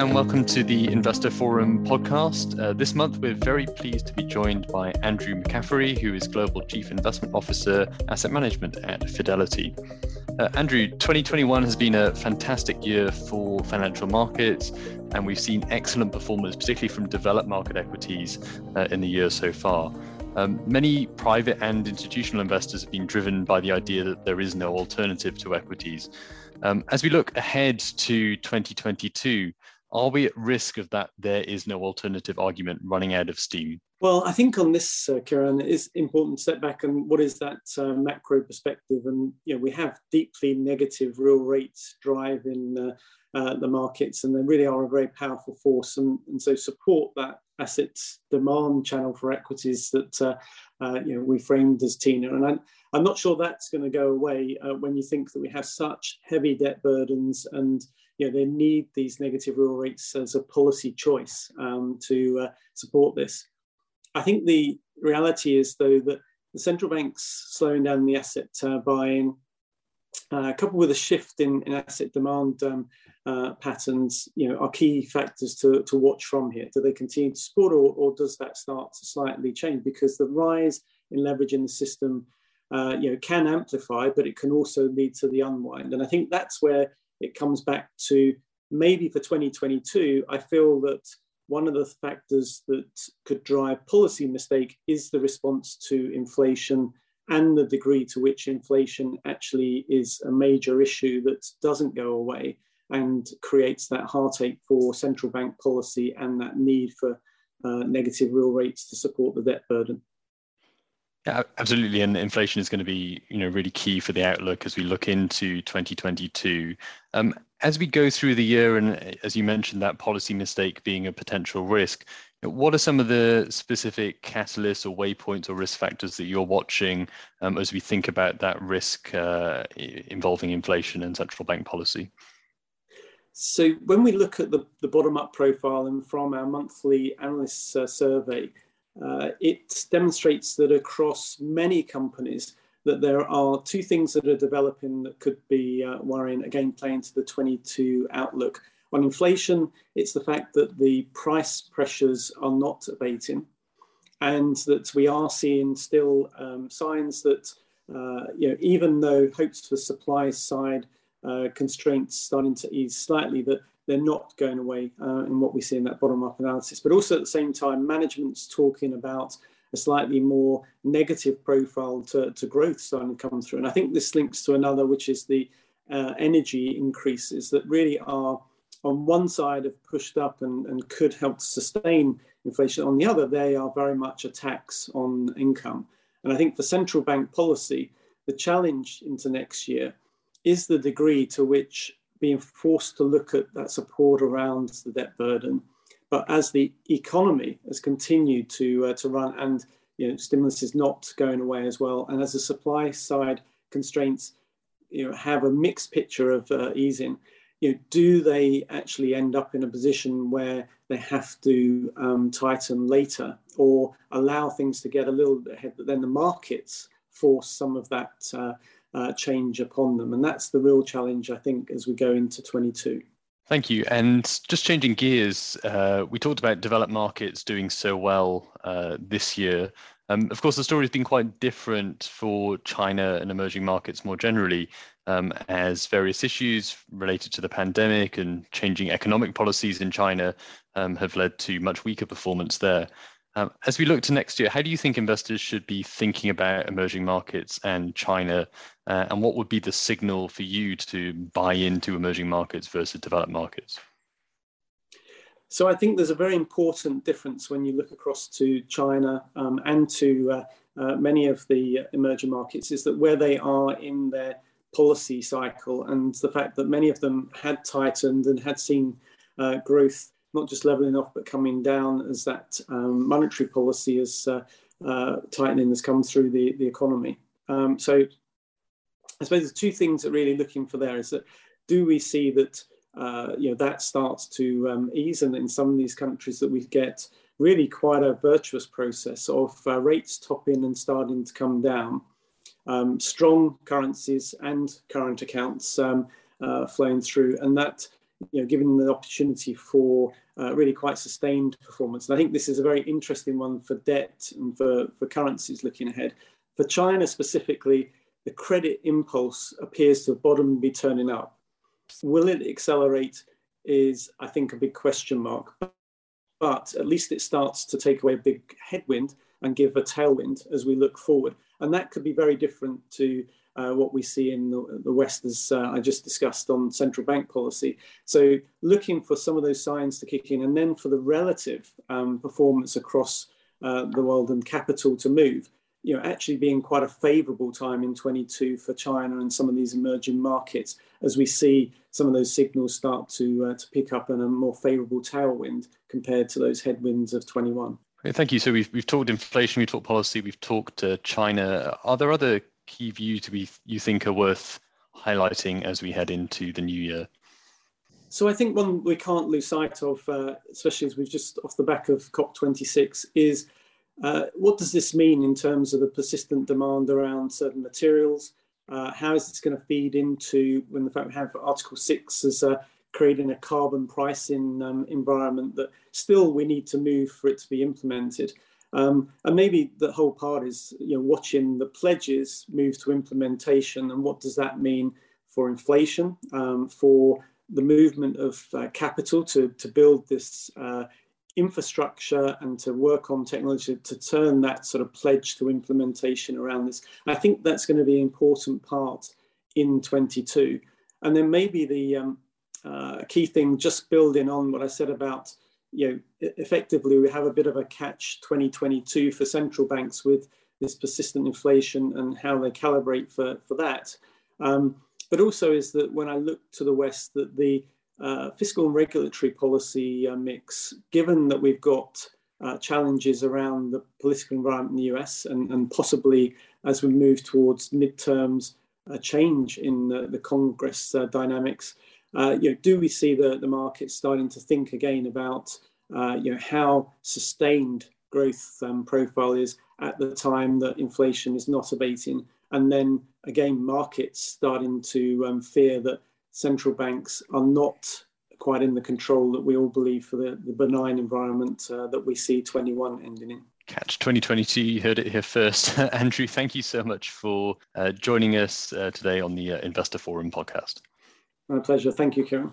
and welcome to the Investor Forum podcast. Uh, this month, we're very pleased to be joined by Andrew McCaffery, who is Global Chief Investment Officer, Asset Management at Fidelity. Uh, Andrew, 2021 has been a fantastic year for financial markets, and we've seen excellent performance, particularly from developed market equities uh, in the year so far. Um, many private and institutional investors have been driven by the idea that there is no alternative to equities. Um, as we look ahead to 2022, are we at risk of that there is no alternative argument running out of steam? Well, I think on this, uh, Kiran, it is important to step back and what is that uh, macro perspective? And you know, we have deeply negative real rates driving uh, uh, the markets, and they really are a very powerful force. And, and so, support that asset demand channel for equities that uh, uh, you know we framed as TINA. And I'm, I'm not sure that's going to go away uh, when you think that we have such heavy debt burdens and you know, they need these negative real rates as a policy choice um, to uh, support this. I think the reality is, though, that the central banks slowing down the asset uh, buying, uh, coupled with a shift in, in asset demand um, uh, patterns, you know, are key factors to, to watch from here. Do they continue to support, or, or does that start to slightly change? Because the rise in leverage in the system, uh, you know, can amplify, but it can also lead to the unwind. And I think that's where it comes back to maybe for 2022. I feel that one of the factors that could drive policy mistake is the response to inflation and the degree to which inflation actually is a major issue that doesn't go away and creates that heartache for central bank policy and that need for uh, negative real rates to support the debt burden. Yeah, absolutely, and inflation is going to be, you know, really key for the outlook as we look into 2022. Um, as we go through the year, and as you mentioned, that policy mistake being a potential risk, what are some of the specific catalysts or waypoints or risk factors that you're watching um, as we think about that risk uh, involving inflation and central bank policy? So, when we look at the, the bottom up profile and from our monthly analysts uh, survey, uh, it demonstrates that across many companies that there are two things that are developing that could be uh, worrying, again, playing to the 22 outlook. On inflation, it's the fact that the price pressures are not abating and that we are seeing still um, signs that, uh, you know, even though hopes for supply side uh, constraints starting to ease slightly, that they're not going away uh, in what we see in that bottom up analysis. But also at the same time, management's talking about a slightly more negative profile to, to growth starting to come through. And I think this links to another, which is the uh, energy increases that really are on one side have pushed up and, and could help sustain inflation. On the other, they are very much a tax on income. And I think for central bank policy, the challenge into next year is the degree to which being forced to look at that support around the debt burden. But as the economy has continued to uh, to run, and you know, stimulus is not going away as well, and as the supply side constraints, you know, have a mixed picture of uh, easing. You know, do they actually end up in a position where they have to um, tighten later, or allow things to get a little bit ahead, but then the markets force some of that uh, uh, change upon them. And that's the real challenge, I think, as we go into 22. Thank you. And just changing gears, uh, we talked about developed markets doing so well uh, this year. Um, of course, the story has been quite different for China and emerging markets more generally, um, as various issues related to the pandemic and changing economic policies in China um, have led to much weaker performance there. Um, as we look to next year, how do you think investors should be thinking about emerging markets and China? Uh, and what would be the signal for you to buy into emerging markets versus developed markets? So I think there's a very important difference when you look across to China um, and to uh, uh, many of the emerging markets is that where they are in their policy cycle and the fact that many of them had tightened and had seen uh, growth not just leveling off but coming down as that um, monetary policy is uh, uh, tightening has come through the, the economy. Um, so I suppose the two things that really looking for there is that do we see that uh, you know that starts to um, ease? And in some of these countries that we get really quite a virtuous process of uh, rates topping and starting to come down, um, strong currencies and current accounts um, uh, flowing through, and that you know, given the opportunity for uh, really quite sustained performance. And I think this is a very interesting one for debt and for, for currencies looking ahead. For China specifically, the credit impulse appears to have bottomed and be turning up. Will it accelerate? Is I think a big question mark. But at least it starts to take away a big headwind and give a tailwind as we look forward. And that could be very different to uh, what we see in the, the West, as uh, I just discussed on central bank policy. So, looking for some of those signs to kick in, and then for the relative um, performance across uh, the world and capital to move. You know, actually being quite a favourable time in 22 for China and some of these emerging markets, as we see some of those signals start to uh, to pick up in a more favourable tailwind compared to those headwinds of 21. Thank you. So we've we've talked inflation, we've talked policy, we've talked uh, China. Are there other key views to be you think are worth highlighting as we head into the new year? So I think one we can't lose sight of, uh, especially as we've just off the back of COP26, is uh, what does this mean in terms of the persistent demand around certain materials? Uh, how is this going to feed into when the fact we have Article Six as a creating a carbon pricing um, environment that still we need to move for it to be implemented. Um, and maybe the whole part is you know watching the pledges move to implementation and what does that mean for inflation, um, for the movement of uh, capital to, to build this uh, infrastructure and to work on technology to turn that sort of pledge to implementation around this. I think that's going to be an important part in 22. And then maybe the um, uh, key thing, just building on what I said about, you know, effectively we have a bit of a catch 2022 for central banks with this persistent inflation and how they calibrate for, for that. Um, but also is that when I look to the West, that the uh, fiscal and regulatory policy uh, mix, given that we've got uh, challenges around the political environment in the US and, and possibly as we move towards midterms, a change in the, the Congress uh, dynamics, uh, you know, do we see the, the market starting to think again about uh, you know, how sustained growth um, profile is at the time that inflation is not abating? And then again, markets starting to um, fear that central banks are not quite in the control that we all believe for the, the benign environment uh, that we see 21 ending in. Catch 2022, you heard it here first. Andrew, thank you so much for uh, joining us uh, today on the uh, Investor Forum podcast. My pleasure. Thank you, Kiran.